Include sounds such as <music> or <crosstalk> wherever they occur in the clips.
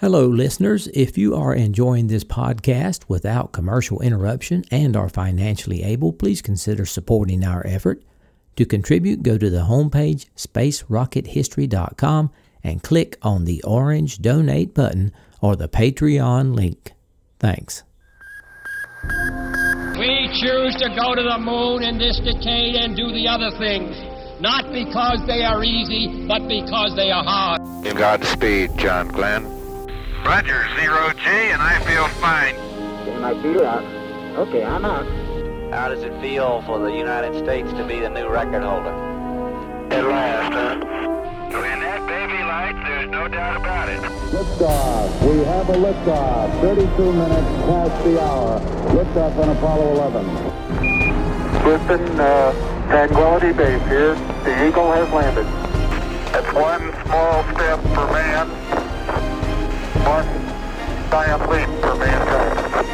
Hello, listeners. If you are enjoying this podcast without commercial interruption and are financially able, please consider supporting our effort. To contribute, go to the homepage spacerockethistory.com and click on the orange donate button or the Patreon link. Thanks. We choose to go to the moon in this decade and do the other things, not because they are easy, but because they are hard. Godspeed, John Glenn. Roger, zero G, and I feel fine. Getting my feet out. Okay, I'm out. How does it feel for the United States to be the new record holder? At last, huh? When that baby lights, there's no doubt about it. Liftoff. We have a liftoff. 32 minutes past the hour. Liftoff on Apollo 11. Houston, uh, Tranquility Base here. The Eagle has landed. That's one small step for man, leap for mankind.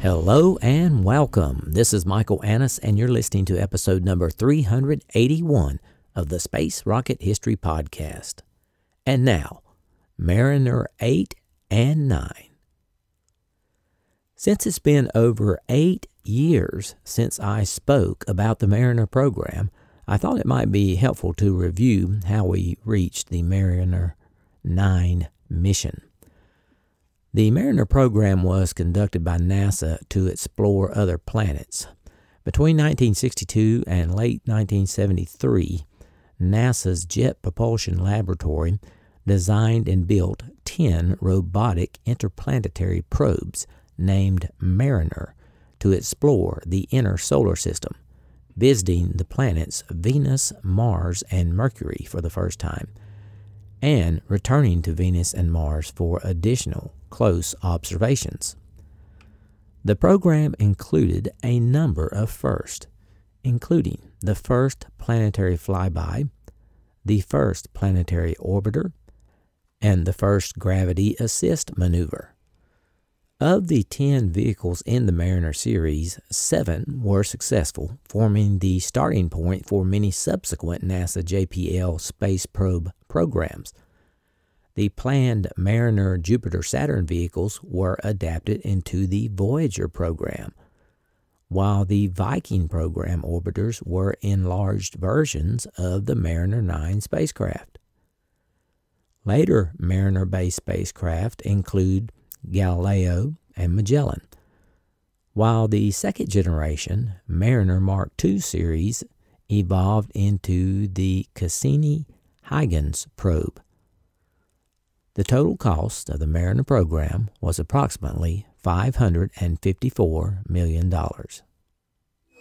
Hello and welcome. This is Michael Annis, and you're listening to episode number 381 of the Space Rocket History Podcast. And now, Mariner 8 and 9. Since it's been over eight years since I spoke about the Mariner program, I thought it might be helpful to review how we reached the Mariner 9 mission. The Mariner program was conducted by NASA to explore other planets. Between 1962 and late 1973, NASA's Jet Propulsion Laboratory designed and built 10 robotic interplanetary probes named Mariner to explore the inner solar system, visiting the planets Venus, Mars, and Mercury for the first time, and returning to Venus and Mars for additional close observations. The program included a number of firsts, including the first planetary flyby, the first planetary orbiter, and the first gravity assist maneuver. Of the 10 vehicles in the Mariner series, seven were successful, forming the starting point for many subsequent NASA JPL space probe programs. The planned Mariner Jupiter Saturn vehicles were adapted into the Voyager program, while the Viking program orbiters were enlarged versions of the Mariner 9 spacecraft. Later Mariner based spacecraft include Galileo and Magellan, while the second generation Mariner Mark II series evolved into the Cassini Huygens probe. The total cost of the Mariner program was approximately $554 million.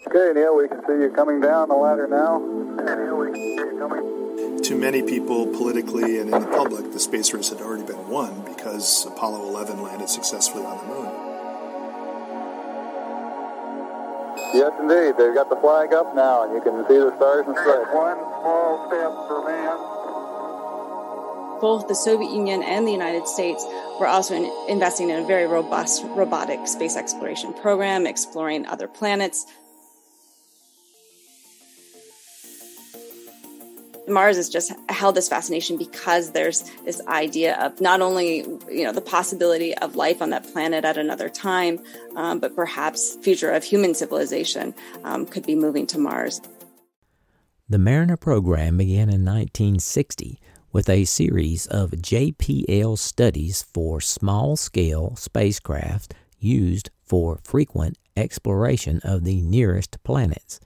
Okay, Neil, we can see you coming down the ladder now. Neil, we can see you coming. To many people, politically and in the public, the space race had already been won because Apollo 11 landed successfully on the moon. Yes, indeed. They've got the flag up now, and you can see the stars and stripes. One small step for man, both the Soviet Union and the United States were also in, investing in a very robust robotic space exploration program, exploring other planets. Mars has just held this fascination because there's this idea of not only you know the possibility of life on that planet at another time, um, but perhaps future of human civilization um, could be moving to Mars. The Mariner program began in 1960 with a series of JPL studies for small scale spacecraft used for frequent exploration of the nearest planets.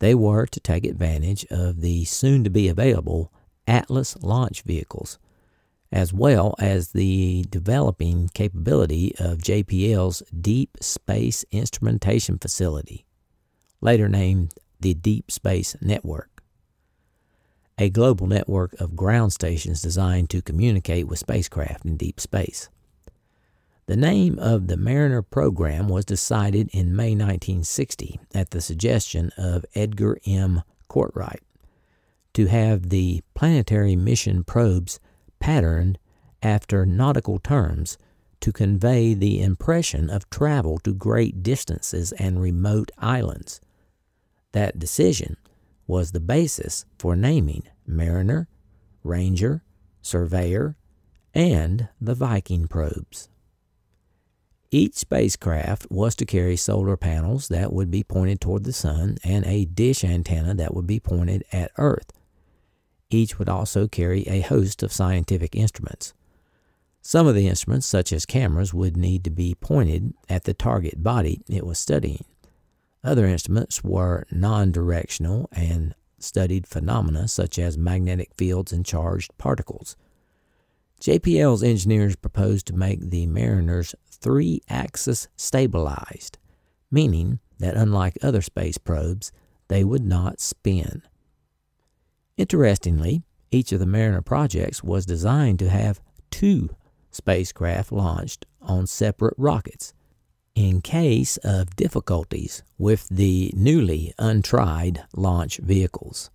They were to take advantage of the soon to be available Atlas launch vehicles, as well as the developing capability of JPL's Deep Space Instrumentation Facility, later named the Deep Space Network a global network of ground stations designed to communicate with spacecraft in deep space. The name of the Mariner program was decided in May 1960 at the suggestion of Edgar M. Cortright to have the planetary mission probes patterned after nautical terms to convey the impression of travel to great distances and remote islands. That decision was the basis for naming Mariner, Ranger, Surveyor, and the Viking probes. Each spacecraft was to carry solar panels that would be pointed toward the sun and a dish antenna that would be pointed at Earth. Each would also carry a host of scientific instruments. Some of the instruments, such as cameras, would need to be pointed at the target body it was studying. Other instruments were non directional and studied phenomena such as magnetic fields and charged particles. JPL's engineers proposed to make the Mariner's three axis stabilized, meaning that unlike other space probes, they would not spin. Interestingly, each of the Mariner projects was designed to have two spacecraft launched on separate rockets in case of difficulties with the newly untried launch vehicles.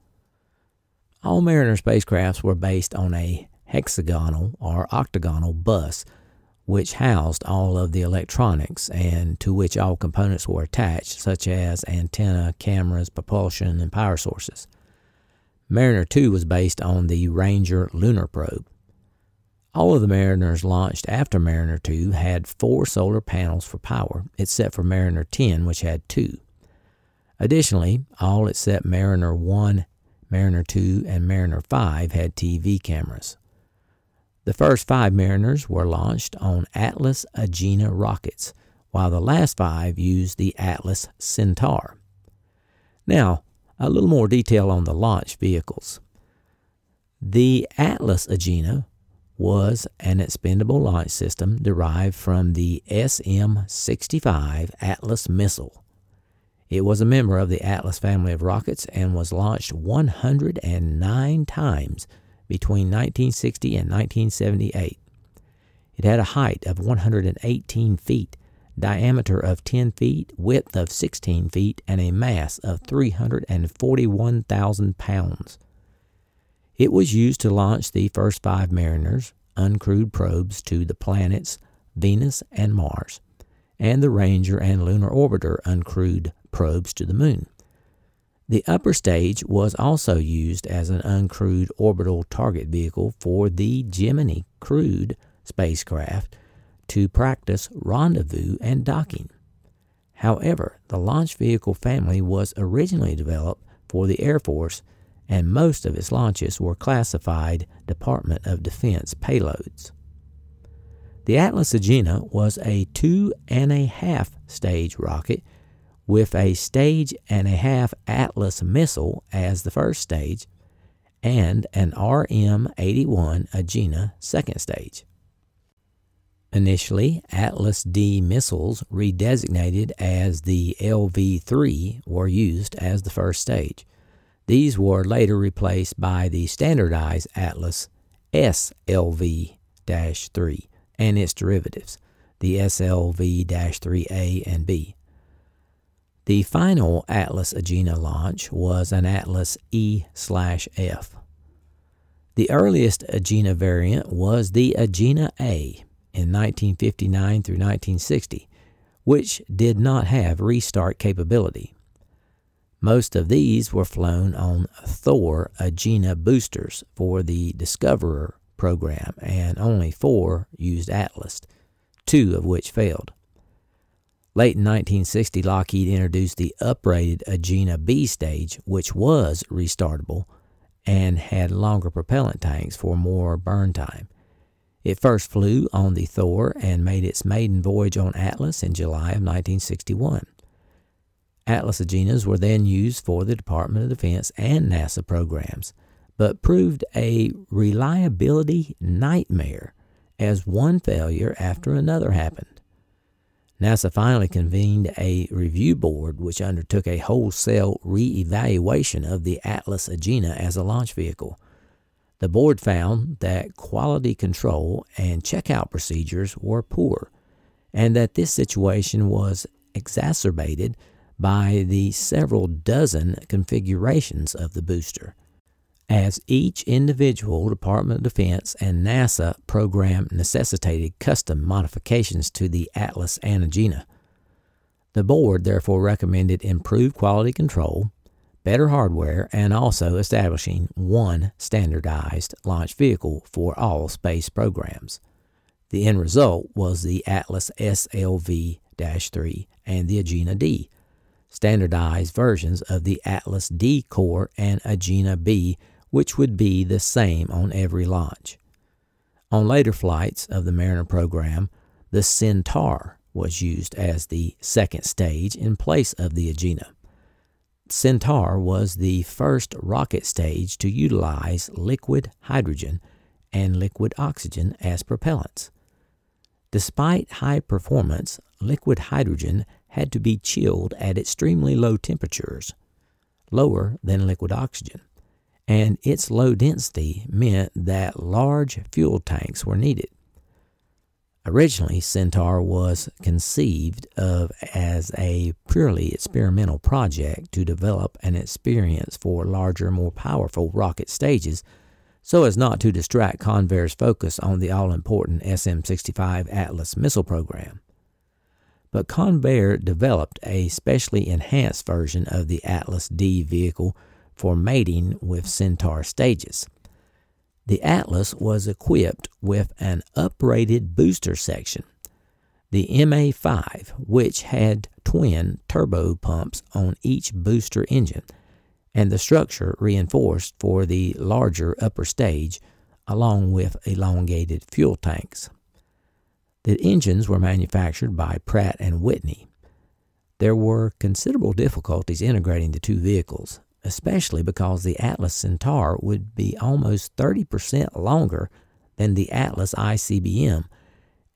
All Mariner spacecrafts were based on a hexagonal or octagonal bus which housed all of the electronics and to which all components were attached, such as antenna, cameras, propulsion, and power sources. Mariner 2 was based on the Ranger lunar probe. All of the Mariners launched after Mariner 2 had four solar panels for power, except for Mariner 10, which had two. Additionally, all except Mariner 1, Mariner 2, and Mariner 5 had TV cameras. The first five Mariners were launched on Atlas Agena rockets, while the last five used the Atlas Centaur. Now, a little more detail on the launch vehicles. The Atlas Agena was an expendable launch system derived from the SM 65 Atlas missile. It was a member of the Atlas family of rockets and was launched 109 times between 1960 and 1978. It had a height of 118 feet, diameter of 10 feet, width of 16 feet, and a mass of 341,000 pounds. It was used to launch the first five Mariners, uncrewed probes to the planets Venus and Mars, and the Ranger and Lunar Orbiter uncrewed probes to the Moon. The upper stage was also used as an uncrewed orbital target vehicle for the Gemini crewed spacecraft to practice rendezvous and docking. However, the launch vehicle family was originally developed for the Air Force, and most of its launches were classified Department of Defense payloads. The Atlas Agena was a two and a half stage rocket with a stage and a half Atlas missile as the first stage and an RM 81 Agena second stage. Initially, Atlas D missiles, redesignated as the LV 3, were used as the first stage. These were later replaced by the standardized Atlas SLV 3 and its derivatives, the SLV 3A and B. The final Atlas Agena launch was an Atlas E/F. The earliest Agena variant was the Agena A in 1959 through 1960, which did not have restart capability. Most of these were flown on Thor Agena boosters for the Discoverer program, and only four used Atlas, two of which failed. Late in 1960, Lockheed introduced the uprated Agena B stage, which was restartable and had longer propellant tanks for more burn time. It first flew on the Thor and made its maiden voyage on Atlas in July of 1961. Atlas Agenas were then used for the Department of Defense and NASA programs, but proved a reliability nightmare as one failure after another happened. NASA finally convened a review board which undertook a wholesale re-evaluation of the Atlas Agena as a launch vehicle. The board found that quality control and checkout procedures were poor, and that this situation was exacerbated by the several dozen configurations of the booster as each individual Department of Defense and NASA program necessitated custom modifications to the Atlas and Agena. The board therefore recommended improved quality control, better hardware, and also establishing one standardized launch vehicle for all space programs. The end result was the Atlas SLV 3 and the Agena D, standardized versions of the Atlas D core and Agena B, which would be the same on every launch. On later flights of the Mariner program, the Centaur was used as the second stage in place of the Agena. Centaur was the first rocket stage to utilize liquid hydrogen and liquid oxygen as propellants. Despite high performance, liquid hydrogen had to be chilled at extremely low temperatures, lower than liquid oxygen, and its low density meant that large fuel tanks were needed. Originally, Centaur was conceived of as a purely experimental project to develop an experience for larger, more powerful rocket stages so as not to distract Convair's focus on the all important SM 65 Atlas missile program. But Convair developed a specially enhanced version of the Atlas D vehicle for mating with Centaur stages. The Atlas was equipped with an uprated booster section, the MA5, which had twin turbo pumps on each booster engine, and the structure reinforced for the larger upper stage, along with elongated fuel tanks. The engines were manufactured by Pratt and Whitney. There were considerable difficulties integrating the two vehicles, especially because the Atlas Centaur would be almost 30% longer than the Atlas ICBM,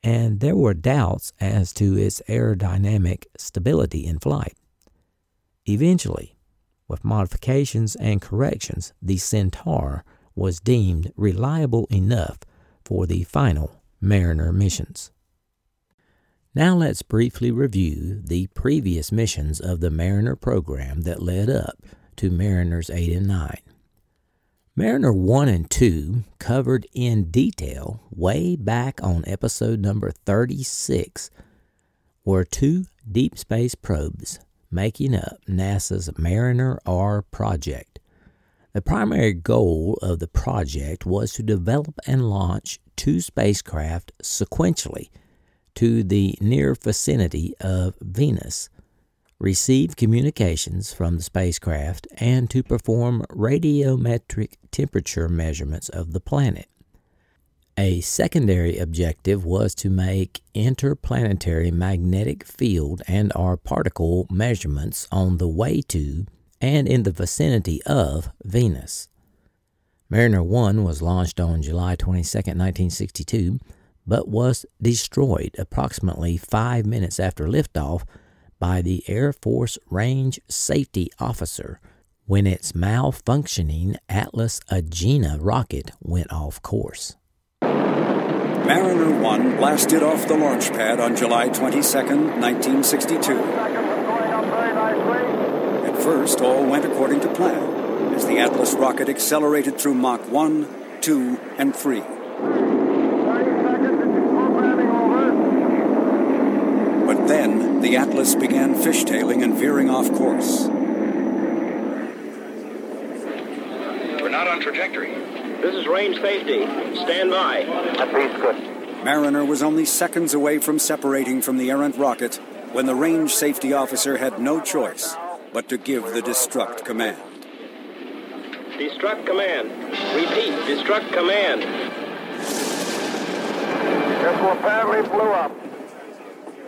and there were doubts as to its aerodynamic stability in flight. Eventually, with modifications and corrections, the Centaur was deemed reliable enough for the final Mariner missions. Now let's briefly review the previous missions of the Mariner program that led up to Mariners 8 and 9. Mariner 1 and 2 covered in detail way back on episode number 36 were two deep space probes making up NASA's Mariner R project. The primary goal of the project was to develop and launch two spacecraft sequentially to the near vicinity of Venus receive communications from the spacecraft, and to perform radiometric temperature measurements of the planet. A secondary objective was to make interplanetary magnetic field and or particle measurements on the way to and in the vicinity of Venus. Mariner 1 was launched on July 22, 1962, but was destroyed approximately five minutes after liftoff by the Air Force Range Safety Officer when its malfunctioning Atlas Agena rocket went off course. Mariner 1 blasted off the launch pad on July 22, 1962. At first, all went according to plan as the Atlas rocket accelerated through Mach 1, 2, and 3. Then the Atlas began fishtailing and veering off course. We're not on trajectory. This is range safety. Stand by. That reads good. Mariner was only seconds away from separating from the errant rocket when the range safety officer had no choice but to give the destruct command. Destruct command. Repeat, destruct command. This one apparently blew up.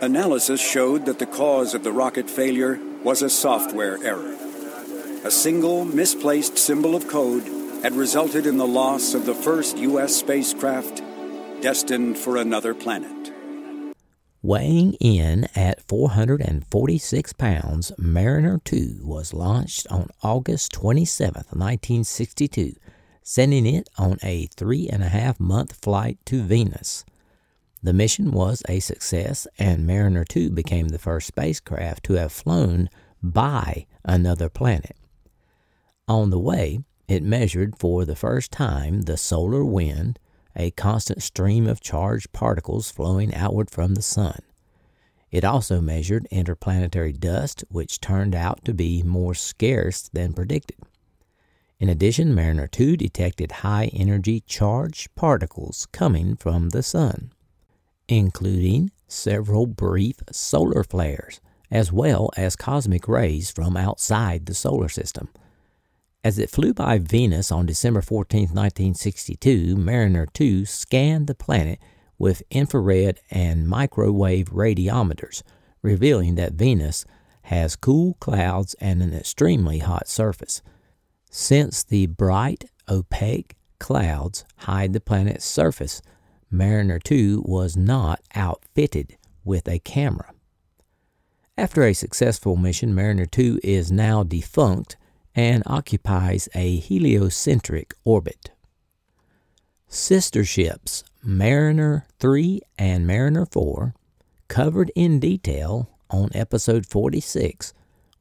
Analysis showed that the cause of the rocket failure was a software error. A single misplaced symbol of code had resulted in the loss of the first U.S. spacecraft destined for another planet. Weighing in at 446 pounds, Mariner 2 was launched on August 27, 1962, sending it on a three and a half month flight to Venus. The mission was a success, and Mariner 2 became the first spacecraft to have flown by another planet. On the way, it measured for the first time the solar wind, a constant stream of charged particles flowing outward from the sun. It also measured interplanetary dust, which turned out to be more scarce than predicted. In addition, Mariner 2 detected high energy charged particles coming from the Sun, including several brief solar flares, as well as cosmic rays from outside the solar system. As it flew by Venus on December 14, 1962, Mariner 2 scanned the planet with infrared and microwave radiometers, revealing that Venus has cool clouds and an extremely hot surface. Since the bright, opaque clouds hide the planet's surface, Mariner 2 was not outfitted with a camera. After a successful mission, Mariner 2 is now defunct and occupies a heliocentric orbit. Sister ships Mariner 3 and Mariner 4, covered in detail on episode 46,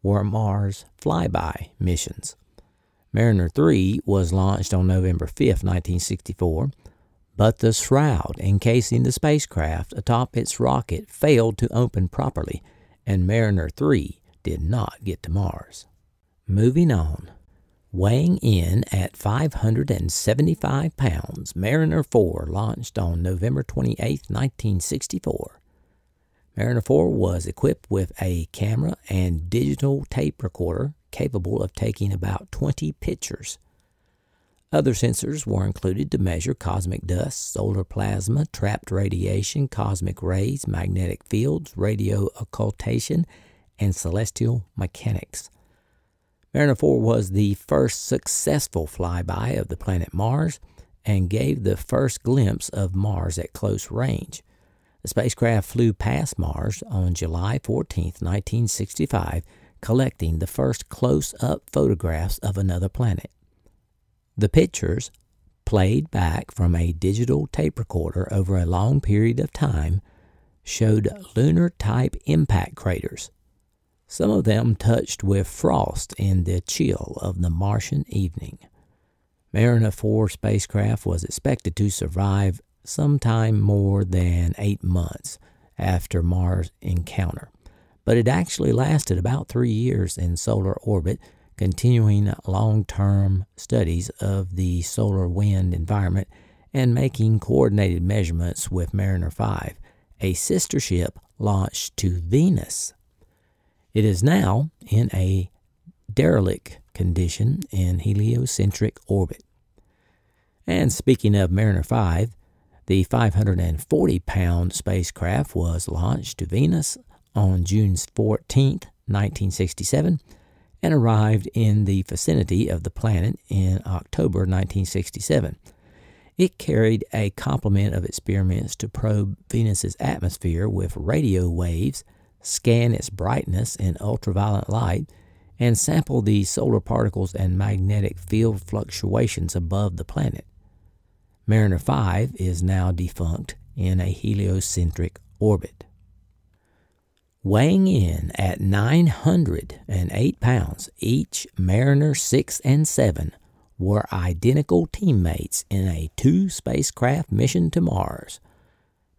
were Mars flyby missions. Mariner 3 was launched on November 5, 1964, but the shroud encasing the spacecraft atop its rocket failed to open properly, and Mariner 3 did not get to Mars. Moving on. Weighing in at 575 pounds, Mariner 4 launched on November 28, 1964. Mariner 4 was equipped with a camera and digital tape recorder capable of taking about 20 pictures. Other sensors were included to measure cosmic dust, solar plasma, trapped radiation, cosmic rays, magnetic fields, radio occultation, and celestial mechanics. Mariner 4 was the first successful flyby of the planet Mars and gave the first glimpse of Mars at close range. The spacecraft flew past Mars on July 14, 1965, collecting the first close up photographs of another planet. The pictures, played back from a digital tape recorder over a long period of time, showed lunar type impact craters, some of them touched with frost in the chill of the Martian evening. Mariner 4 spacecraft was expected to survive sometime more than eight months after Mars encounter, but it actually lasted about three years in solar orbit, continuing long term studies of the solar wind environment and making coordinated measurements with Mariner 5, a sister ship launched to Venus. It is now in a derelict condition in heliocentric orbit. And speaking of Mariner 5, the 540 pound spacecraft was launched to Venus on June 14, 1967, and arrived in the vicinity of the planet in October 1967. It carried a complement of experiments to probe Venus's atmosphere with radio waves, scan its brightness in ultraviolet light, and sample the solar particles and magnetic field fluctuations above the planet. Mariner 5 is now defunct in a heliocentric orbit. Weighing in at 908 pounds, each Mariner 6 and 7 were identical teammates in a two spacecraft mission to Mars.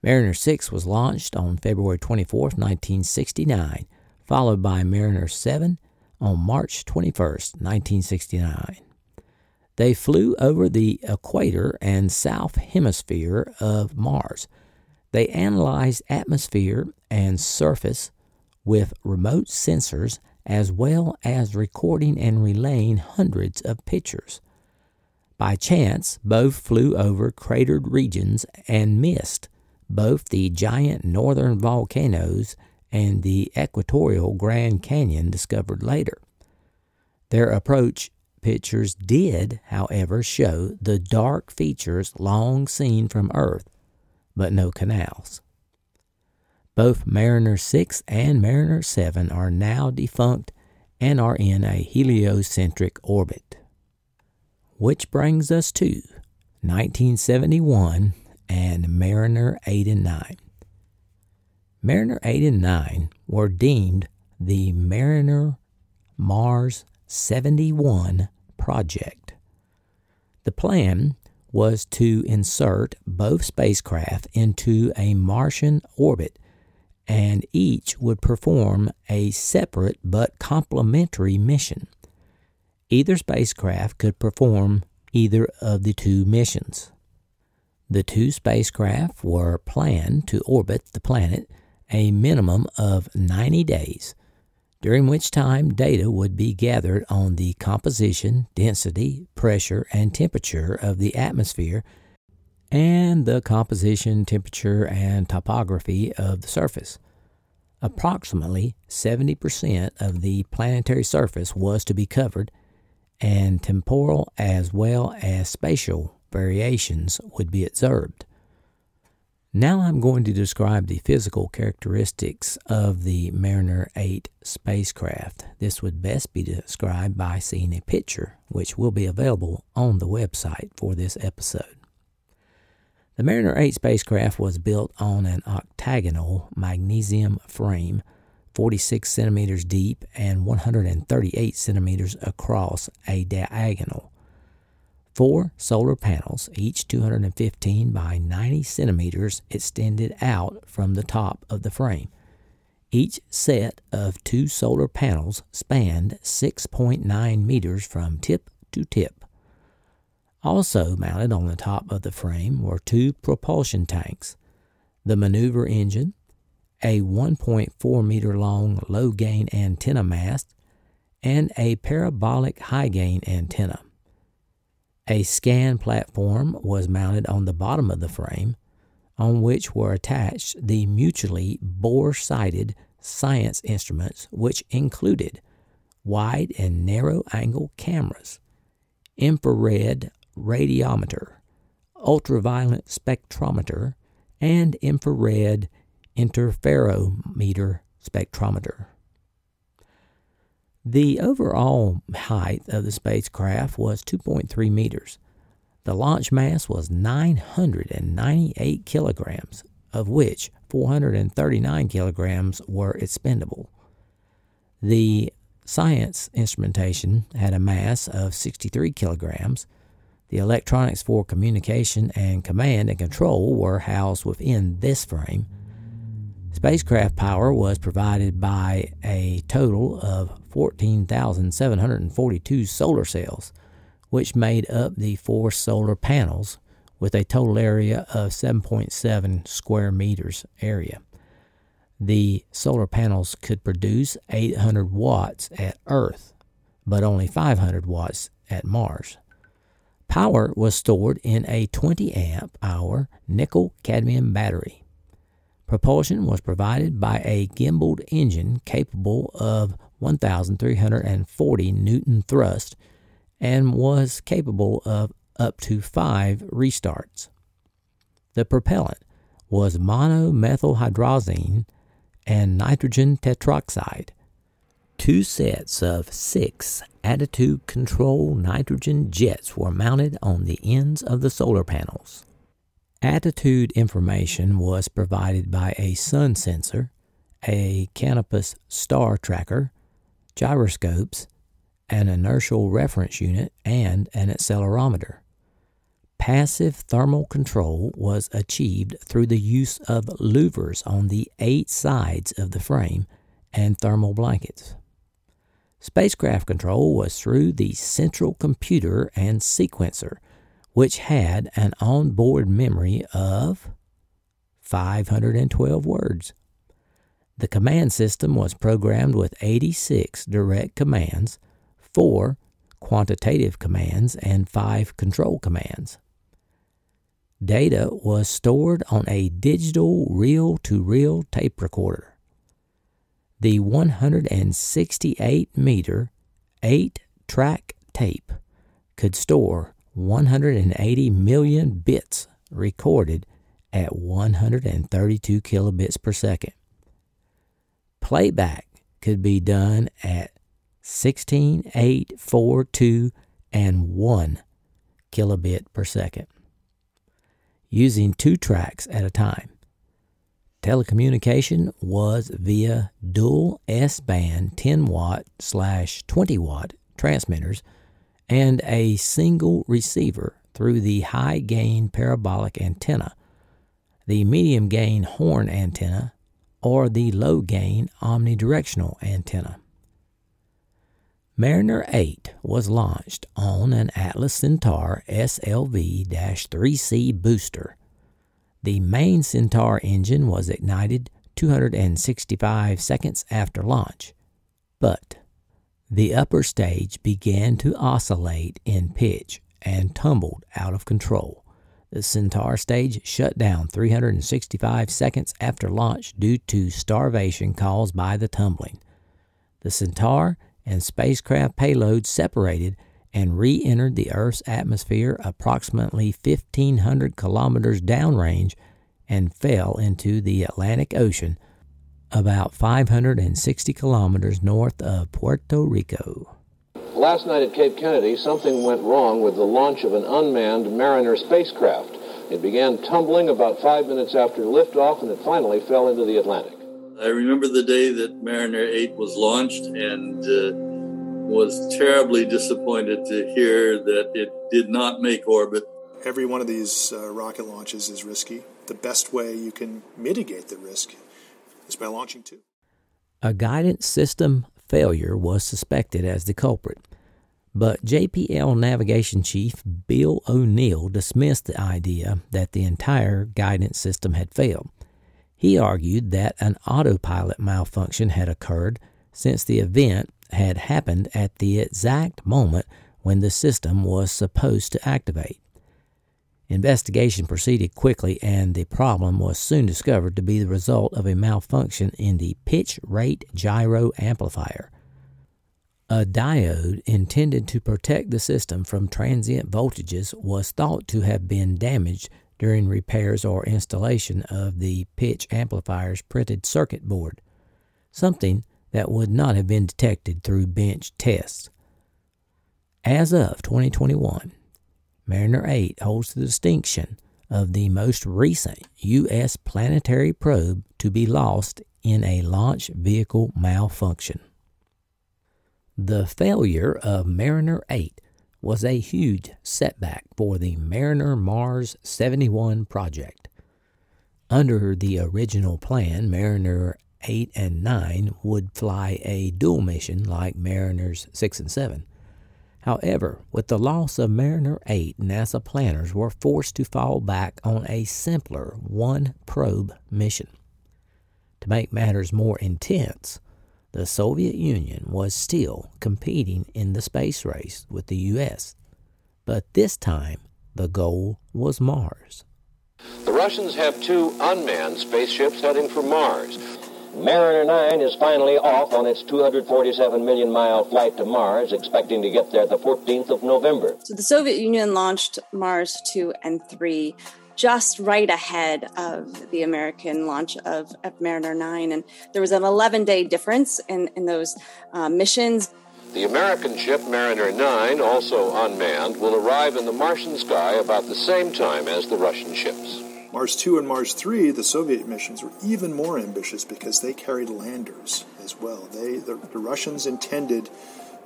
Mariner 6 was launched on February 24, 1969, followed by Mariner 7 on March 21, 1969. They flew over the equator and south hemisphere of Mars. They analyzed atmosphere and surface with remote sensors as well as recording and relaying hundreds of pictures. By chance, both flew over cratered regions and missed both the giant northern volcanoes and the equatorial Grand Canyon discovered later. Their approach pictures did, however, show the dark features long seen from Earth, but no canals. Both Mariner 6 and Mariner 7 are now defunct and are in a heliocentric orbit. Which brings us to 1971 and Mariner 8 and 9. Mariner 8 and 9 were deemed the Mariner Mars 71 project. The plan was to insert both spacecraft into a Martian orbit and each would perform a separate but complementary mission. Either spacecraft could perform either of the two missions. The two spacecraft were planned to orbit the planet a minimum of 90 days, during which time data would be gathered on the composition, density, pressure, and temperature of the atmosphere and the composition, temperature, and topography of the surface. Approximately 70% of the planetary surface was to be covered, and temporal as well as spatial variations would be observed. Now I'm going to describe the physical characteristics of the Mariner 8 spacecraft. This would best be described by seeing a picture, which will be available on the website for this episode. The Mariner 8 spacecraft was built on an octagonal magnesium frame, 46 centimeters deep and 138 centimeters across a diagonal. Four solar panels, each 215 by 90 centimeters, extended out from the top of the frame. Each set of two solar panels spanned 6.9 meters from tip to tip. Also mounted on the top of the frame were two propulsion tanks, the maneuver engine, a 1.4 meter long low gain antenna mast, and a parabolic high gain antenna. A scan platform was mounted on the bottom of the frame, on which were attached the mutually bore sighted science instruments, which included wide and narrow angle cameras, infrared radiometer, ultraviolet spectrometer, and infrared interferometer spectrometer. The overall height of the spacecraft was 2.3 meters. The launch mass was 998 kilograms, of which 439 kilograms were expendable. The science instrumentation had a mass of 63 kilograms. The electronics for communication and command and control were housed within this frame. Spacecraft power was provided by a total of 14,742 solar cells, which made up the four solar panels with a total area of 7.7 square meters area. The solar panels could produce 800 watts at Earth, but only 500 watts at Mars. Power was stored in a 20 amp hour nickel cadmium battery. Propulsion was provided by a gimbaled engine capable of 1,340 Newton thrust and was capable of up to five restarts. The propellant was monomethylhydrazine and nitrogen tetroxide. Two sets of six attitude control nitrogen jets were mounted on the ends of the solar panels. Attitude information was provided by a sun sensor, a Canopus star tracker, gyroscopes, an inertial reference unit, and an accelerometer. Passive thermal control was achieved through the use of louvers on the eight sides of the frame and thermal blankets. Spacecraft control was through the central computer and sequencer which had an onboard memory of 512 words. The command system was programmed with 86 direct commands, 4 quantitative commands, and 5 control commands. Data was stored on a digital reel to reel tape recorder. The 168 meter, 8 track tape could store 180 million bits recorded at 132 kilobits per second. Playback could be done at 16, 8, 4, 2, and 1 kilobit per second, using two tracks at a time. Telecommunication was via dual S band 10 watt slash 20 watt transmitters and a single receiver through the high gain parabolic antenna. The medium gain horn antenna or the low gain omnidirectional antenna. Mariner 8 was launched on an Atlas Centaur SLV 3C booster. The main Centaur engine was ignited 265 seconds after launch, but the upper stage began to oscillate in pitch and tumbled out of control. The Centaur stage shut down 365 seconds after launch due to starvation caused by the tumbling. The Centaur and spacecraft payload separated and re entered the Earth's atmosphere approximately 1,500 kilometers downrange and fell into the Atlantic Ocean about 560 kilometers north of Puerto Rico. Last night at Cape Kennedy, something went wrong with the launch of an unmanned Mariner spacecraft. It began tumbling about five minutes after liftoff, and it finally fell into the Atlantic. I remember the day that Mariner 8 was launched and uh, was terribly disappointed to hear that it did not make orbit. Every one of these uh, rocket launches is risky. The best way you can mitigate the risk is by launching two. A guidance system failure was suspected as the culprit, but JPL navigation chief Bill O'Neill dismissed the idea that the entire guidance system had failed. He argued that an autopilot malfunction had occurred since the event had happened at the exact moment when the system was supposed to activate. Investigation proceeded quickly, and the problem was soon discovered to be the result of a malfunction in the pitch rate gyro amplifier. A diode intended to protect the system from transient voltages was thought to have been damaged during repairs or installation of the pitch amplifier's printed circuit board, something that would not have been detected through bench tests. As of 2021, Mariner 8 holds the distinction of the most recent U.S. planetary probe to be lost in a launch vehicle malfunction. The failure of Mariner 8 was a huge setback for the Mariner Mars 71 project. Under the original plan, Mariner 8 and 9 would fly a dual mission like Mariners 6 and 7. However, with the loss of Mariner 8, NASA planners were forced to fall back on a simpler one probe mission. To make matters more intense, the Soviet Union was still competing in the space race with the U.S., but this time the goal was Mars. The Russians have two unmanned spaceships heading for Mars. Mariner 9 is finally off on its 247 million mile flight to Mars, expecting to get there the 14th of November. So the Soviet Union launched Mars 2 and 3 just right ahead of the American launch of, of Mariner 9. And there was an 11 day difference in, in those uh, missions. The American ship Mariner 9, also unmanned, will arrive in the Martian sky about the same time as the Russian ships. Mars 2 and Mars 3, the Soviet missions, were even more ambitious because they carried landers as well. They, the, the Russians intended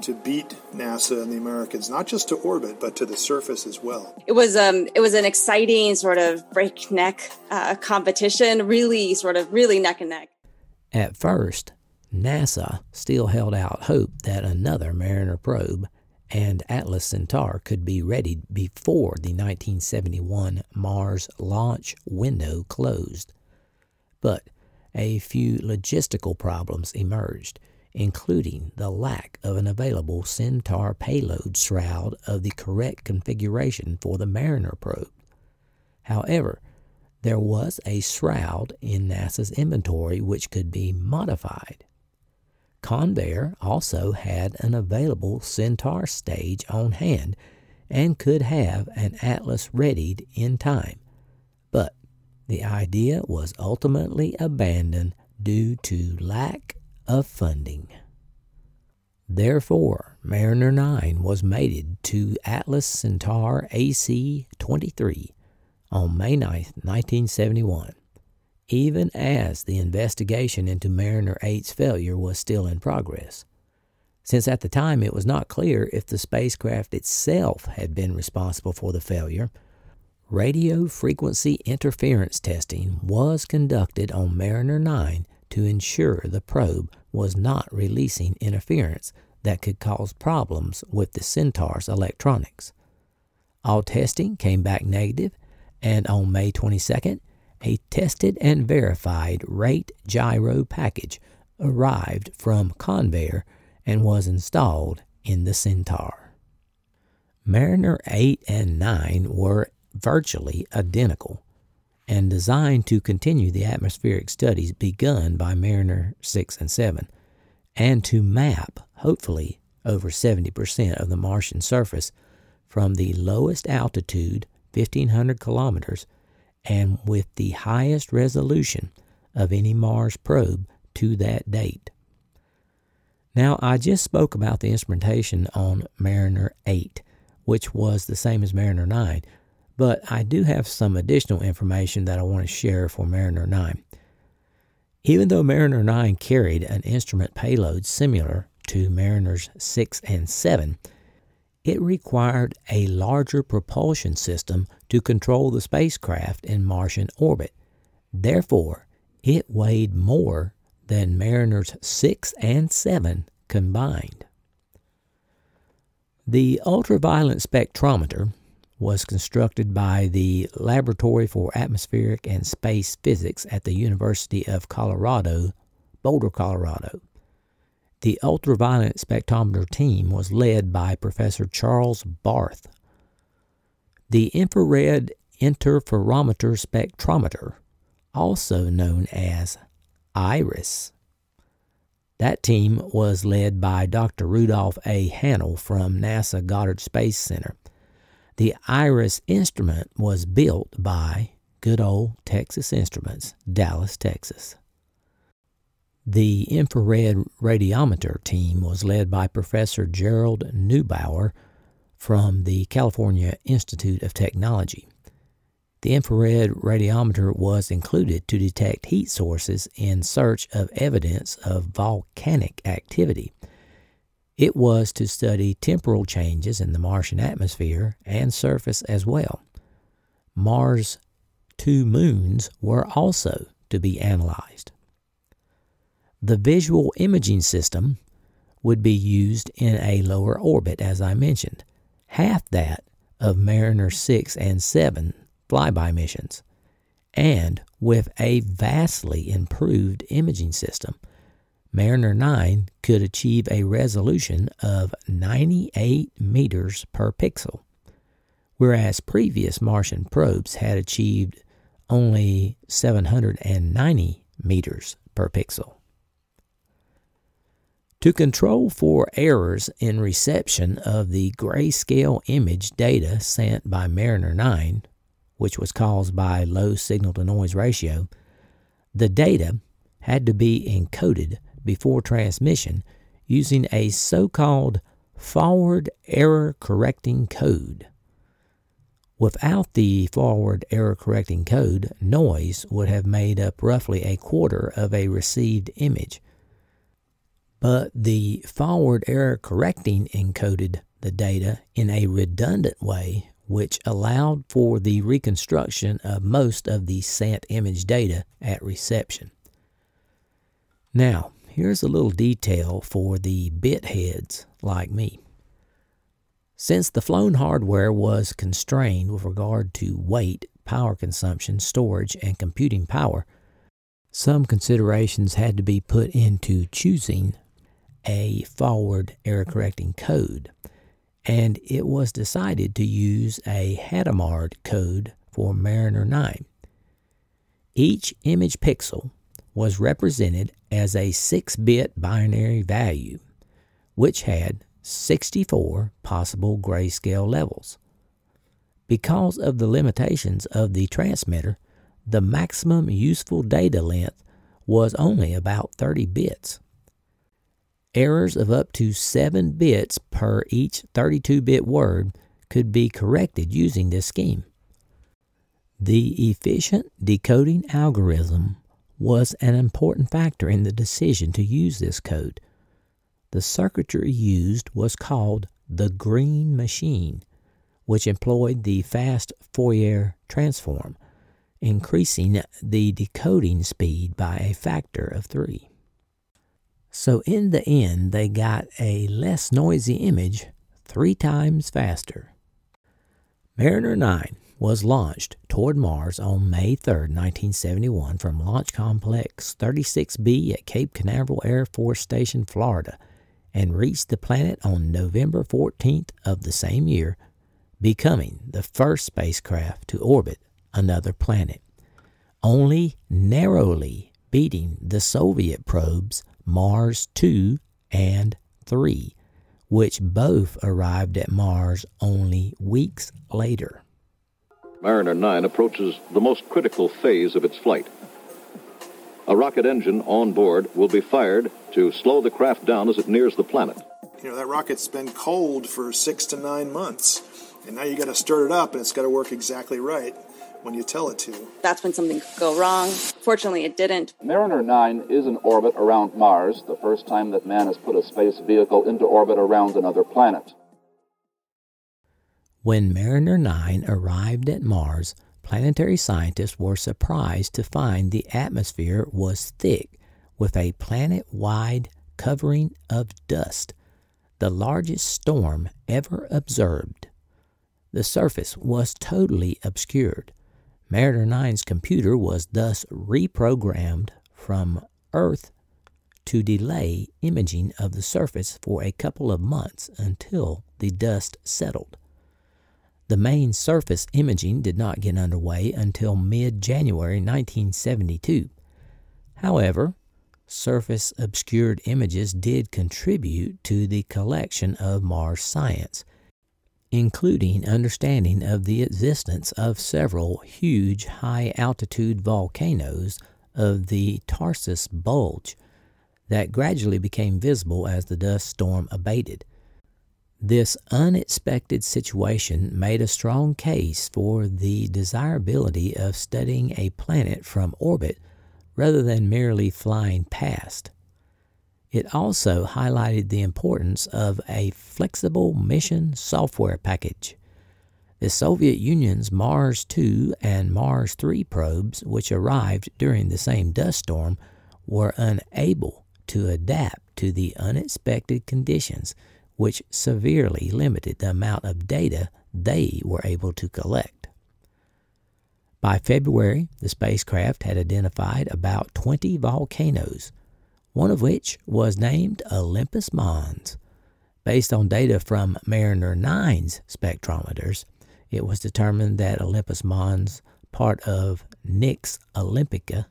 to beat NASA and the Americans, not just to orbit, but to the surface as well. It was um, it was an exciting sort of breakneck uh, competition, really sort of really neck and neck. At first, NASA still held out hope that another Mariner probe and Atlas Centaur could be ready before the 1971 Mars launch window closed. But a few logistical problems emerged, including the lack of an available Centaur payload shroud of the correct configuration for the Mariner probe. However, there was a shroud in NASA's inventory which could be modified Convair also had an available Centaur stage on hand and could have an Atlas readied in time. But the idea was ultimately abandoned due to lack of funding. Therefore, Mariner 9 was mated to Atlas Centaur AC 23 on May 9, 1971 even as the investigation into Mariner 8's failure was still in progress. Since at the time it was not clear if the spacecraft itself had been responsible for the failure, radio frequency interference testing was conducted on Mariner 9 to ensure the probe was not releasing interference that could cause problems with the Centaur's electronics. All testing came back negative, and on May 22nd, a tested and verified rate gyro package arrived from Convair and was installed in the Centaur. Mariner 8 and 9 were virtually identical and designed to continue the atmospheric studies begun by Mariner 6 and 7 and to map, hopefully, over 70% of the Martian surface from the lowest altitude, 1500 kilometers, and with the highest resolution of any Mars probe to that date. Now, I just spoke about the instrumentation on Mariner 8, which was the same as Mariner 9, but I do have some additional information that I want to share for Mariner 9. Even though Mariner 9 carried an instrument payload similar to Mariners 6 and 7, it required a larger propulsion system to control the spacecraft in Martian orbit. Therefore, it weighed more than Mariners 6 and 7 combined. The ultraviolet spectrometer was constructed by the Laboratory for Atmospheric and Space Physics at the University of Colorado, Boulder, Colorado. The ultraviolet spectrometer team was led by Professor Charles Barth. The infrared interferometer spectrometer, also known as IRIS. That team was led by Dr. Rudolph A. Hanel from NASA Goddard Space Center. The IRIS instrument was built by good old Texas Instruments, Dallas, Texas. The infrared radiometer team was led by Professor Gerald Neugebauer from the California Institute of Technology. The infrared radiometer was included to detect heat sources in search of evidence of volcanic activity. It was to study temporal changes in the Martian atmosphere and surface as well. Mars' two moons were also to be analyzed. The visual imaging system would be used in a lower orbit, as I mentioned, half that of Mariner 6 and 7 flyby missions, and with a vastly improved imaging system Mariner 9 could achieve a resolution of 98 meters per pixel, whereas previous Martian probes had achieved only 790 meters per pixel. To control for errors in reception of the grayscale image data sent by Mariner 9, which was caused by low signal to noise ratio, the data had to be encoded before transmission using a so called forward error correcting code. Without the forward error correcting code, noise would have made up roughly a quarter of a received image. But the forward error correcting encoded the data in a redundant way, which allowed for the reconstruction of most of the sent image data at reception. Now, Here's a little detail for the bit heads like me. Since the flown hardware was constrained with regard to weight, power consumption, storage, and computing power, some considerations had to be put into choosing a forward error correcting code, and it was decided to use a Hadamard code for Mariner 9. Each image pixel was represented as a 6 bit binary value, which had 64 possible grayscale levels. Because of the limitations of the transmitter, the maximum useful data length was only about 30 bits. Errors of up to 7 bits per each 32 bit word could be corrected using this scheme. The efficient decoding algorithm was an important factor in the decision to use this code. The circuitry used was called the Green Machine, which employed the fast Fourier transform increasing the decoding speed by a factor of three. So, in the end, they got a less noisy image three times faster. Mariner 9 was launched toward Mars on May 3, 1971, from Launch Complex 36B at Cape Canaveral Air Force Station, Florida, and reached the planet on November 14th of the same year, becoming the first spacecraft to orbit another planet, only narrowly beating the Soviet probes Mars 2 and 3, which both arrived at Mars only weeks later. Mariner 9 approaches the most critical phase of its flight. A rocket engine on board will be fired to slow the craft down as it nears the planet. You know, that rocket's been cold for six to nine months, and now you got to start it up, and it's got to work exactly right when you tell it to. That's when something could go wrong. Fortunately, it didn't. Mariner 9 is in orbit around Mars, the first time that man has put a space vehicle into orbit around another planet. When Mariner 9 arrived at Mars, planetary scientists were surprised to find the atmosphere was thick with a planet wide covering of dust, the largest storm ever observed. The surface was totally obscured. Mariner 9's computer was thus reprogrammed from Earth to delay imaging of the surface for a couple of months until the dust settled. The main surface imaging did not get underway until mid January 1972. However, surface obscured images did contribute to the collection of Mars science including understanding of the existence of several huge high altitude volcanoes of the Tharsis Bulge that gradually became visible as the dust storm abated. This unexpected situation made a strong case for the desirability of studying a planet from orbit rather than merely flying past. It also highlighted the importance of a flexible mission software package. The Soviet Union's Mars 2 and Mars 3 probes, which arrived during the same dust storm, were unable to adapt to the unexpected conditions, which severely limited the amount of data they were able to collect. By February, the spacecraft had identified about 20 volcanoes one of which was named Olympus Mons. Based on data from Mariner 9's spectrometers, it was determined that Olympus Mons, part of Nix Olympica,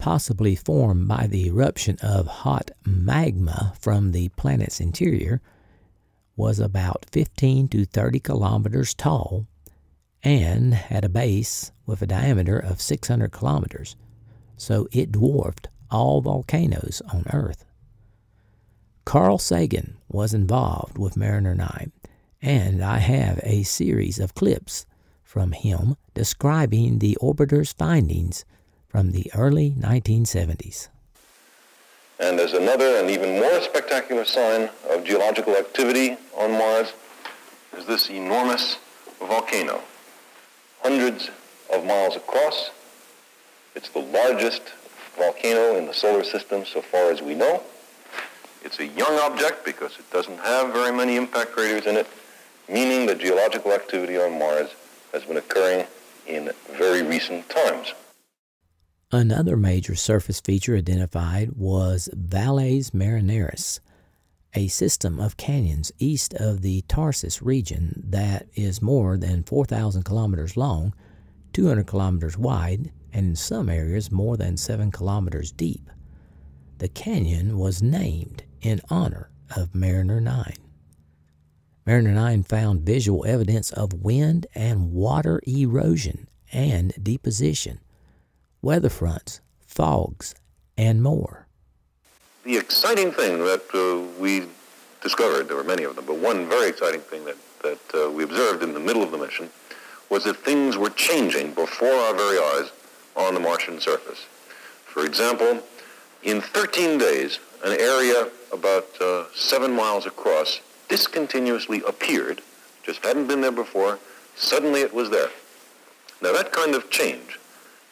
possibly formed by the eruption of hot magma from the planet's interior, was about 15 to 30 kilometers tall and had a base with a diameter of 600 kilometers, so it dwarfed all volcanoes on Earth. Carl Sagan was involved with Mariner 9, and I have a series of clips from him describing the orbiter's findings from the early 1970s. And as another and even more spectacular sign of geological activity on Mars is this enormous volcano, hundreds of miles across. It's the largest volcano in the solar system so far as we know. It's a young object because it doesn't have very many impact craters in it, meaning that geological activity on Mars has been occurring in very recent times. Another major surface feature identified was Valles Marineris, a system of canyons east of the Tharsis region that is more than 4,000 kilometers long, 200 kilometers wide, and in some areas more than seven kilometers deep. The canyon was named in honor of Mariner 9. Mariner 9 found visual evidence of wind and water erosion and deposition, weather fronts, fogs, and more. The exciting thing that uh, we discovered, there were many of them, but one very exciting thing that, that uh, we observed in the middle of the mission was that things were changing before our very eyes on the Martian surface. For example, in 13 days, an area about uh, seven miles across discontinuously appeared, just hadn't been there before, suddenly it was there. Now that kind of change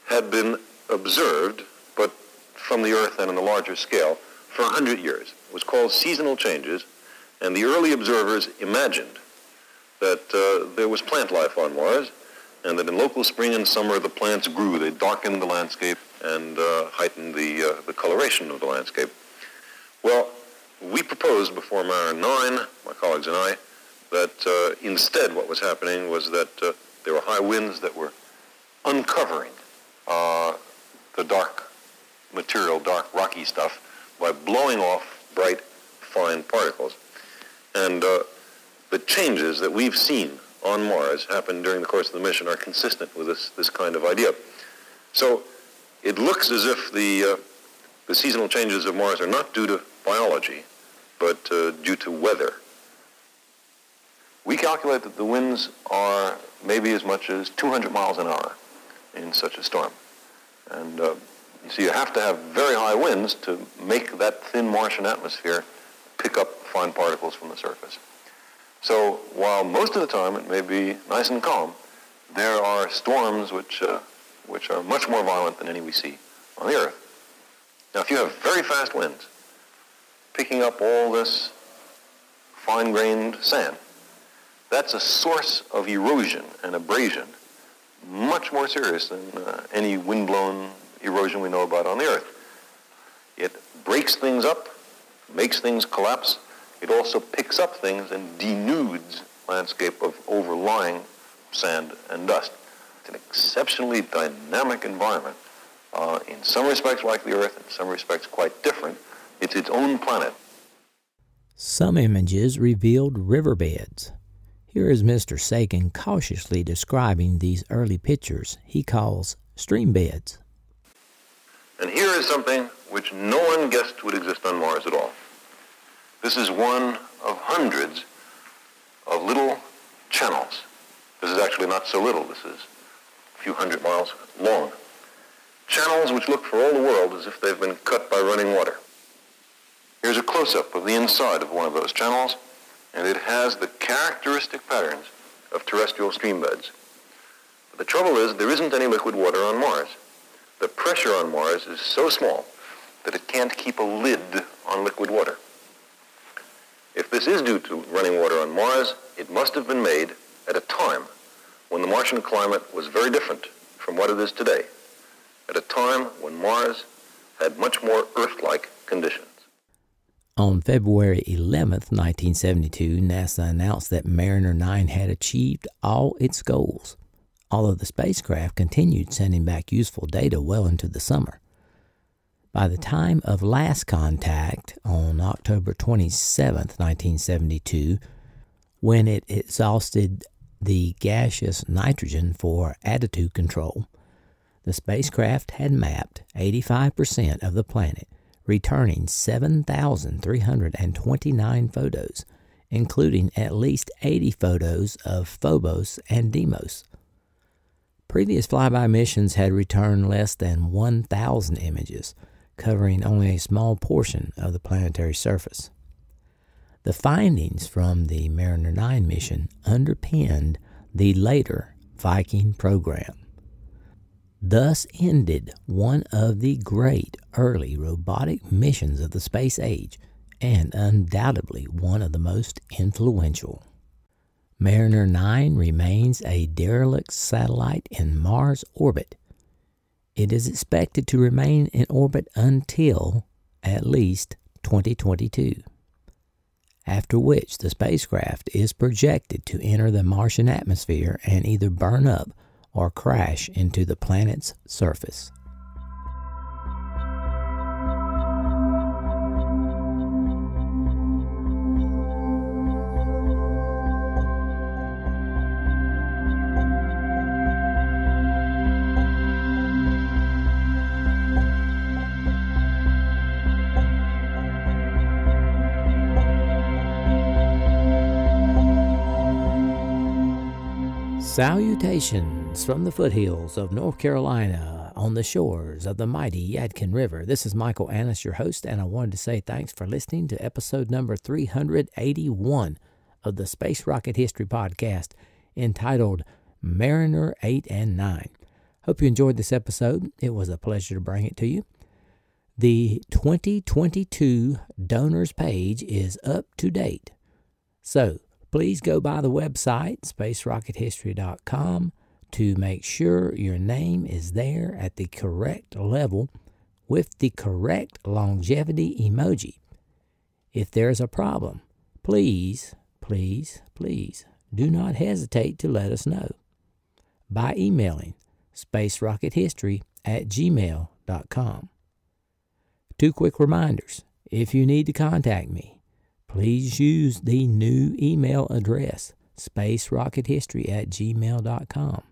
had been observed, but from the Earth and on a larger scale, for 100 years. It was called seasonal changes, and the early observers imagined that uh, there was plant life on Mars, and that in local spring and summer the plants grew. They darkened the landscape and uh, heightened the, uh, the coloration of the landscape. Well, we proposed before Mariner 9, my colleagues and I, that uh, instead what was happening was that uh, there were high winds that were uncovering uh, the dark material, dark rocky stuff, by blowing off bright, fine particles. And uh, the changes that we've seen on Mars happen during the course of the mission are consistent with this, this kind of idea. So it looks as if the, uh, the seasonal changes of Mars are not due to biology, but uh, due to weather. We calculate that the winds are maybe as much as 200 miles an hour in such a storm. And uh, you see, you have to have very high winds to make that thin Martian atmosphere pick up fine particles from the surface. So while most of the time it may be nice and calm, there are storms which, uh, which are much more violent than any we see on the Earth. Now, if you have very fast winds, picking up all this fine-grained sand, that's a source of erosion and abrasion much more serious than uh, any windblown erosion we know about on the Earth. It breaks things up, makes things collapse. It also picks up things and denudes landscape of overlying sand and dust. It's an exceptionally dynamic environment. Uh, in some respects like the Earth, in some respects quite different. It's its own planet. Some images revealed riverbeds. Here is Mr. Sagan cautiously describing these early pictures he calls stream beds. And here is something which no one guessed would exist on Mars at all. This is one of hundreds of little channels. This is actually not so little. This is a few hundred miles long. Channels which look for all the world as if they've been cut by running water. Here's a close-up of the inside of one of those channels, and it has the characteristic patterns of terrestrial stream beds. But the trouble is there isn't any liquid water on Mars. The pressure on Mars is so small that it can't keep a lid on liquid water. If this is due to running water on Mars, it must have been made at a time when the Martian climate was very different from what it is today, at a time when Mars had much more Earth-like conditions. On February 11, 1972, NASA announced that Mariner 9 had achieved all its goals, although the spacecraft continued sending back useful data well into the summer. By the time of last contact on October 27, 1972, when it exhausted the gaseous nitrogen for attitude control, the spacecraft had mapped 85% of the planet, returning 7,329 photos, including at least 80 photos of Phobos and Deimos. Previous flyby missions had returned less than 1,000 images covering only a small portion of the planetary surface. The findings from the Mariner 9 mission underpinned the later Viking program. Thus ended one of the great early robotic missions of the space age, and undoubtedly one of the most influential. Mariner 9 remains a derelict satellite in Mars orbit it is expected to remain in orbit until at least 2022, after which the spacecraft is projected to enter the Martian atmosphere and either burn up or crash into the planet's surface. Salutations from the foothills of North Carolina on the shores of the mighty Yadkin River. This is Michael Annis, your host, and I wanted to say thanks for listening to episode number 381 of the Space Rocket History Podcast entitled Mariner 8 and 9. Hope you enjoyed this episode. It was a pleasure to bring it to you. The 2022 donors page is up to date. So please go by the website, spacerockethistory.com, to make sure your name is there at the correct level with the correct longevity emoji. If there's a problem, please, please, please do not hesitate to let us know by emailing spacerockethistory at gmail.com. Two quick reminders. If you need to contact me, please use the new email address, spacerockethistory at gmail.com.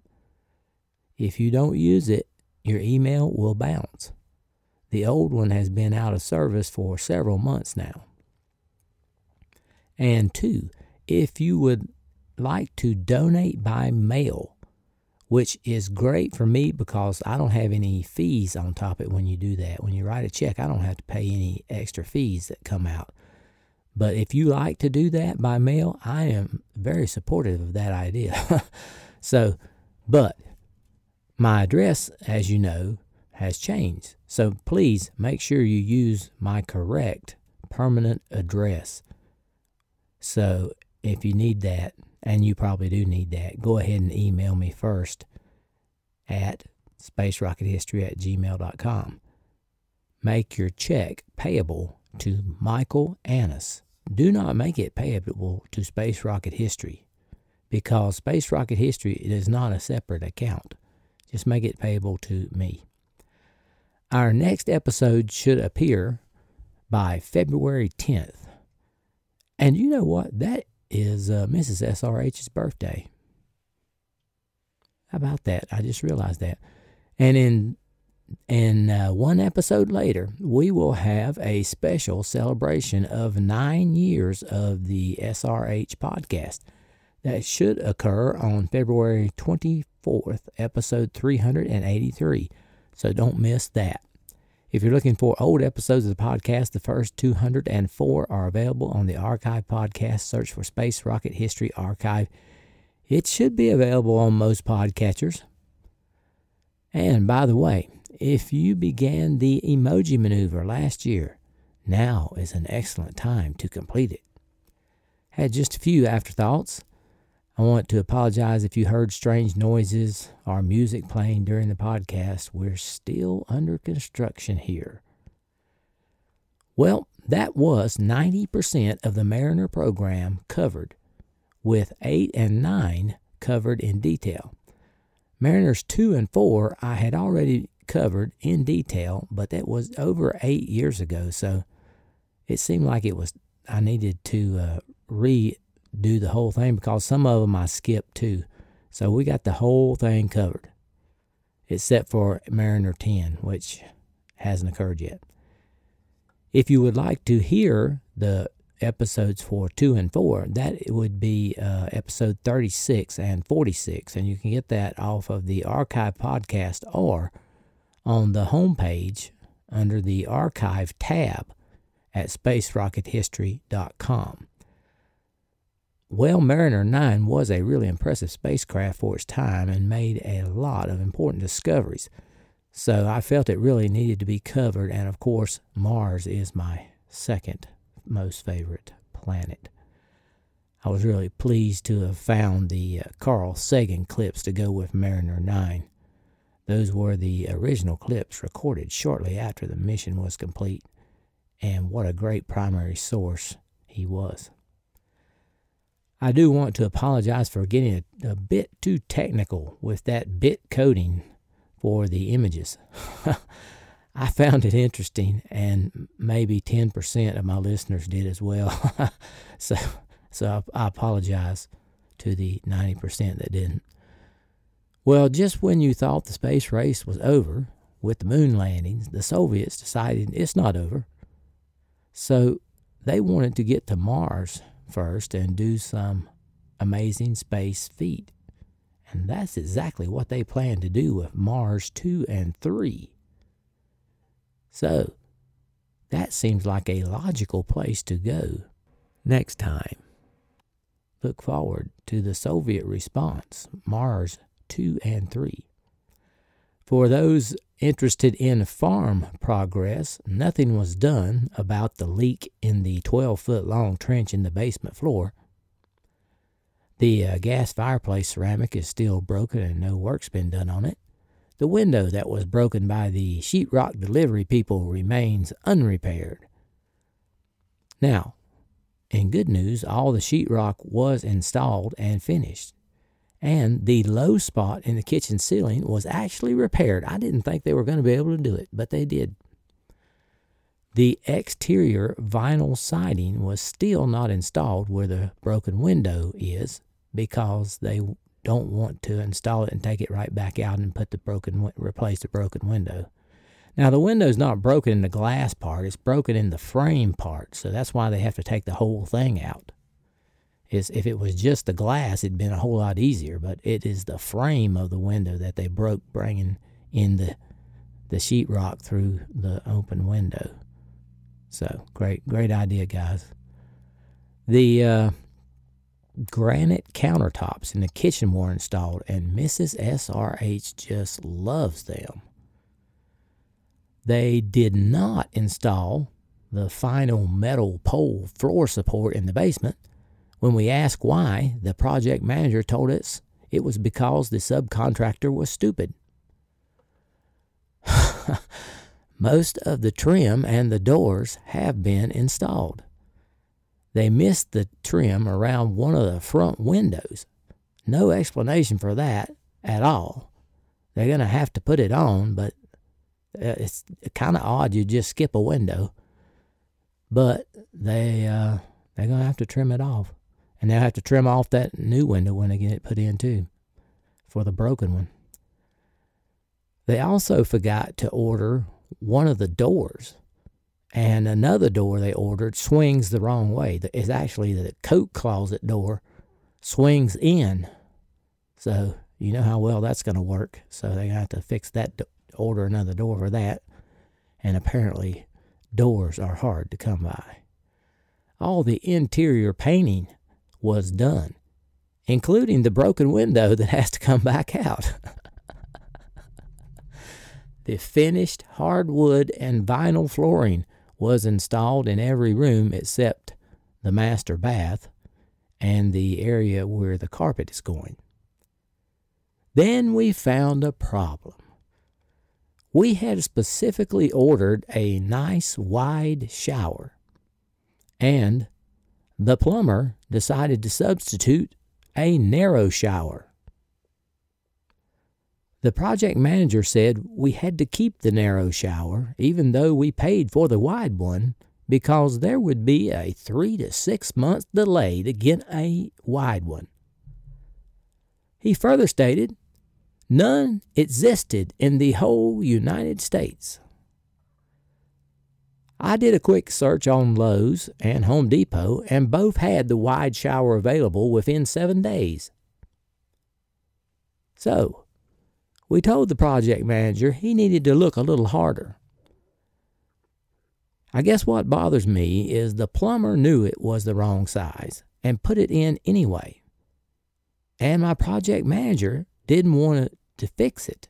If you don't use it, your email will bounce. The old one has been out of service for several months now. And two, if you would like to donate by mail, which is great for me because I don't have any fees on top of it when you do that. When you write a check, I don't have to pay any extra fees that come out. But if you like to do that by mail, I am very supportive of that idea. <laughs> so, but my address, as you know, has changed. So please make sure you use my correct permanent address. So if you need that, and you probably do need that, go ahead and email me first at spacerockethistory at gmail.com. Make your check payable to Michael Annis. Do not make it payable to Space Rocket History because Space Rocket History is not a separate account. Just make it payable to me. Our next episode should appear by February 10th. And you know what? That is uh, Mrs. SRH's birthday. How about that? I just realized that. And in in uh, one episode later, we will have a special celebration of nine years of the SRH podcast that should occur on February 24th, episode 383. So don't miss that. If you're looking for old episodes of the podcast, the first 204 are available on the Archive podcast. Search for Space Rocket History Archive. It should be available on most podcatchers. And by the way, if you began the emoji maneuver last year, now is an excellent time to complete it. Had just a few afterthoughts. I want to apologize if you heard strange noises or music playing during the podcast. We're still under construction here. Well, that was 90% of the Mariner program covered, with 8 and 9 covered in detail. Mariners 2 and 4 I had already covered in detail, but that was over 8 years ago, so it seemed like it was I needed to uh, re do the whole thing because some of them I skipped too. So we got the whole thing covered, except for Mariner 10, which hasn't occurred yet. If you would like to hear the episodes for 2 and 4, that would be uh, episode 36 and 46, and you can get that off of the archive podcast or on the homepage under the archive tab at spacerockethistory.com. Well, Mariner 9 was a really impressive spacecraft for its time and made a lot of important discoveries. So I felt it really needed to be covered, and of course, Mars is my second most favorite planet. I was really pleased to have found the uh, Carl Sagan clips to go with Mariner 9. Those were the original clips recorded shortly after the mission was complete, and what a great primary source he was. I do want to apologize for getting a, a bit too technical with that bit coding for the images. <laughs> I found it interesting, and maybe 10% of my listeners did as well. <laughs> so, so I, I apologize to the 90% that didn't. Well, just when you thought the space race was over with the moon landings, the Soviets decided it's not over. So they wanted to get to Mars first and do some amazing space feat. And that's exactly what they plan to do with Mars 2 and 3. So, that seems like a logical place to go. Next time, look forward to the Soviet response, Mars 2 and 3. For those interested in farm progress, nothing was done about the leak in the 12 foot long trench in the basement floor. The uh, gas fireplace ceramic is still broken and no work's been done on it. The window that was broken by the sheetrock delivery people remains unrepaired. Now, in good news, all the sheetrock was installed and finished. And the low spot in the kitchen ceiling was actually repaired. I didn't think they were going to be able to do it, but they did. The exterior vinyl siding was still not installed where the broken window is because they don't want to install it and take it right back out and put the broken replace the broken window. Now the window's not broken in the glass part, it's broken in the frame part. So that's why they have to take the whole thing out. If it was just the glass, it'd been a whole lot easier, but it is the frame of the window that they broke bringing in the the sheetrock through the open window. So great, great idea, guys. The uh, granite countertops in the kitchen were installed, and Mrs. SRH just loves them. They did not install the final metal pole floor support in the basement. When we asked why, the project manager told us it was because the subcontractor was stupid. <laughs> Most of the trim and the doors have been installed. They missed the trim around one of the front windows. No explanation for that at all. They're going to have to put it on, but uh, it's kind of odd you just skip a window. But they uh, they're going to have to trim it off. And they'll have to trim off that new window when they get it put in too for the broken one. They also forgot to order one of the doors and another door they ordered swings the wrong way. It's actually the coat closet door swings in. So you know how well that's going to work. So they have to fix that, order another door for that. And apparently, doors are hard to come by. All the interior painting was done, including the broken window that <laughs> has to come back out. the finished hardwood and vinyl flooring was installed in every room except the master bath and the area where the carpet is going. Then we found a problem. We had specifically ordered a nice wide shower, and the plumber decided to substitute a narrow shower. The project manager said we had to keep the narrow shower, even though we paid for the wide one, because there would be a three to six month delay to get a wide one. He further stated none existed in the whole United States. I did a quick search on Lowe's and Home Depot, and both had the wide shower available within seven days. So, we told the project manager he needed to look a little harder. I guess what bothers me is the plumber knew it was the wrong size and put it in anyway. And my project manager didn't want to fix it.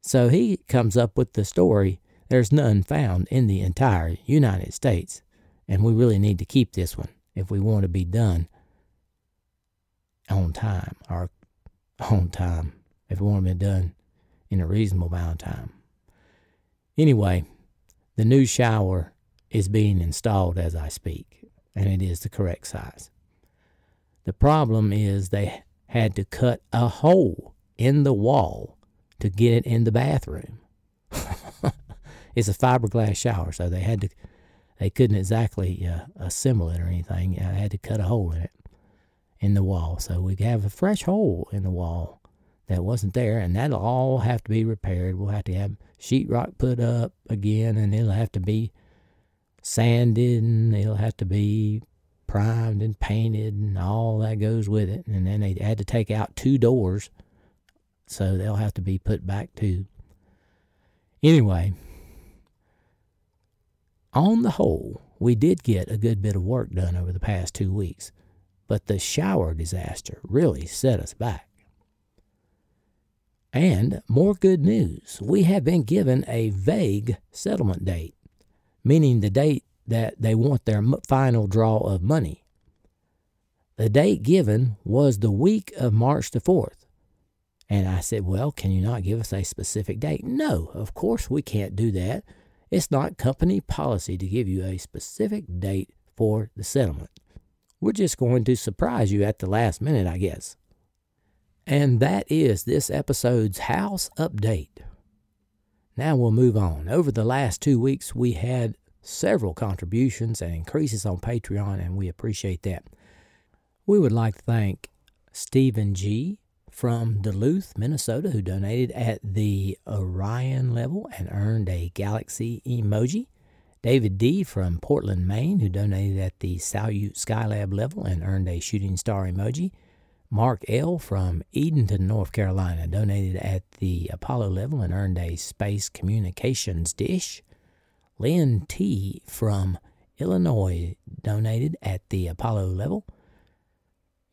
So he comes up with the story there's none found in the entire United States, and we really need to keep this one if we want to be done on time or on time if we want to be done in a reasonable amount of time. Anyway, the new shower is being installed as I speak, and it is the correct size. The problem is they had to cut a hole in the wall to get it in the bathroom. <laughs> it's a fiberglass shower, so they had to they couldn't exactly uh, assemble it or anything. I had to cut a hole in it in the wall, so we have a fresh hole in the wall that wasn't there, and that'll all have to be repaired. We'll have to have sheetrock put up again, and it'll have to be sanded, and it'll have to be primed and painted, and all that goes with it. And then they had to take out two doors, so they'll have to be put back too. Anyway, on the whole, we did get a good bit of work done over the past two weeks, but the shower disaster really set us back. And more good news we have been given a vague settlement date, meaning the date that they want their final draw of money. The date given was the week of March the 4th. And I said, Well, can you not give us a specific date? No, of course we can't do that. It's not company policy to give you a specific date for the settlement. We're just going to surprise you at the last minute, I guess. And that is this episode's house update. Now we'll move on. Over the last two weeks, we had several contributions and increases on Patreon, and we appreciate that. We would like to thank Stephen G. from Duluth, Minnesota, who donated at the Orion level and earned a galaxy emoji. David D. from Portland, Maine, who donated at the Salyut Skylab level and earned a shooting star emoji. Mark L. from Edenton, North Carolina, donated at the Apollo level and earned a space communications dish. Lynn T. from Illinois donated at the Apollo level.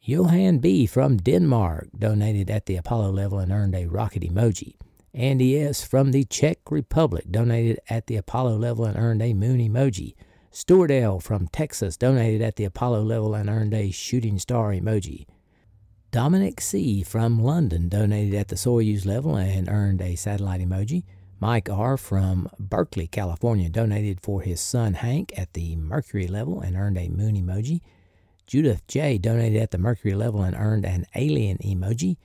Johan B. from Denmark donated at the Apollo level and earned a rocket emoji. Andy S. from the Czech Republic donated at the Apollo level and earned a moon emoji. Stuart L. from Texas donated at the Apollo level and earned a shooting star emoji. Dominic C. from London donated at the Soyuz level and earned a satellite emoji. Mike R. from Berkeley, California donated for his son Hank at the Mercury level and earned a moon emoji. Judith J. donated at the Mercury level and earned an alien emoji.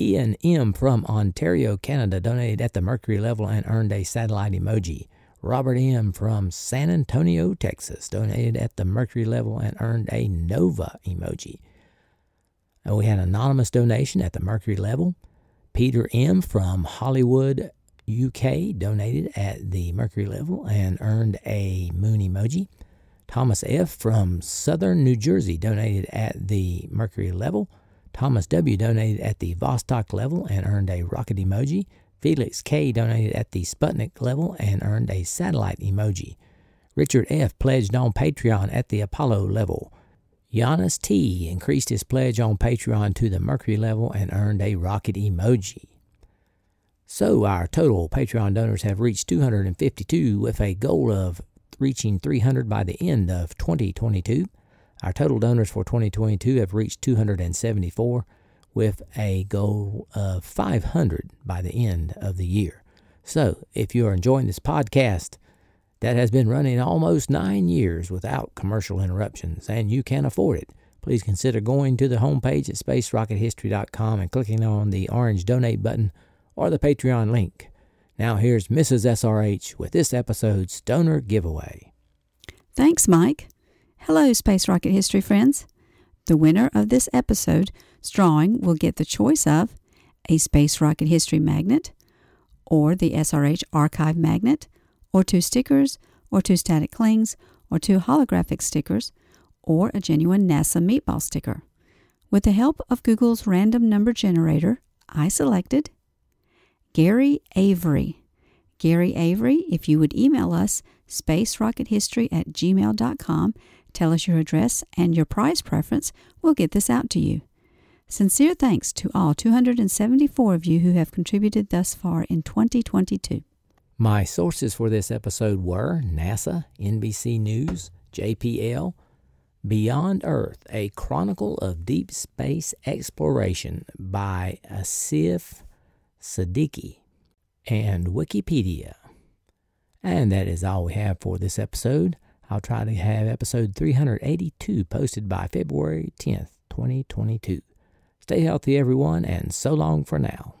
Ian M. from Ontario, Canada donated at the Mercury level and earned a satellite emoji. Robert M. from San Antonio, Texas donated at the Mercury level and earned a Nova emoji. And we had an anonymous donation at the Mercury level. Peter M. from Holywood, UK donated at the Mercury level and earned a moon emoji. Thomas F. from Southern New Jersey donated at the Mercury level. Thomas W. donated at the Vostok level and earned a rocket emoji. Felix K. donated at the Sputnik level and earned a satellite emoji. Richard F. pledged on Patreon at the Apollo level. Giannis T increased his pledge on Patreon to the Mercury level and earned a rocket emoji. So our total Patreon donors have reached 252 with a goal of reaching 300 by the end of 2022. Our total donors for 2022 have reached 274 with a goal of 500 by the end of the year. So, if you are enjoying this podcast, that has been running almost nine years without commercial interruptions, and you can afford it. Please consider going to the homepage at spacerockethistory.com and clicking on the orange donate button or the Patreon link. Now, here's Mrs. SRH with this episode's donor giveaway. Thanks, Mike. Hello, Space Rocket History friends. The winner of this episode's drawing will get the choice of a Space Rocket History magnet, or the SRH Archive magnet, or two stickers, or two static clings, or two holographic stickers, or a genuine NASA meatball sticker. With the help of Google's random number generator, I selected Gary Avery. Gary Avery, if you would email us spacerockethistory at gmail.com, tell us your address and your prize preference, we'll get this out to you. Sincere thanks to all 274 of you who have contributed thus far in 2022. My sources for this episode were NASA, NBC News, JPL, Beyond Earth, A Chronicle of Deep Space Exploration by Asif Siddiqui, and Wikipedia. And that is all we have for this episode. I'll try to have episode 382 posted by February 10th, 2022. Stay healthy, everyone, and so long for now.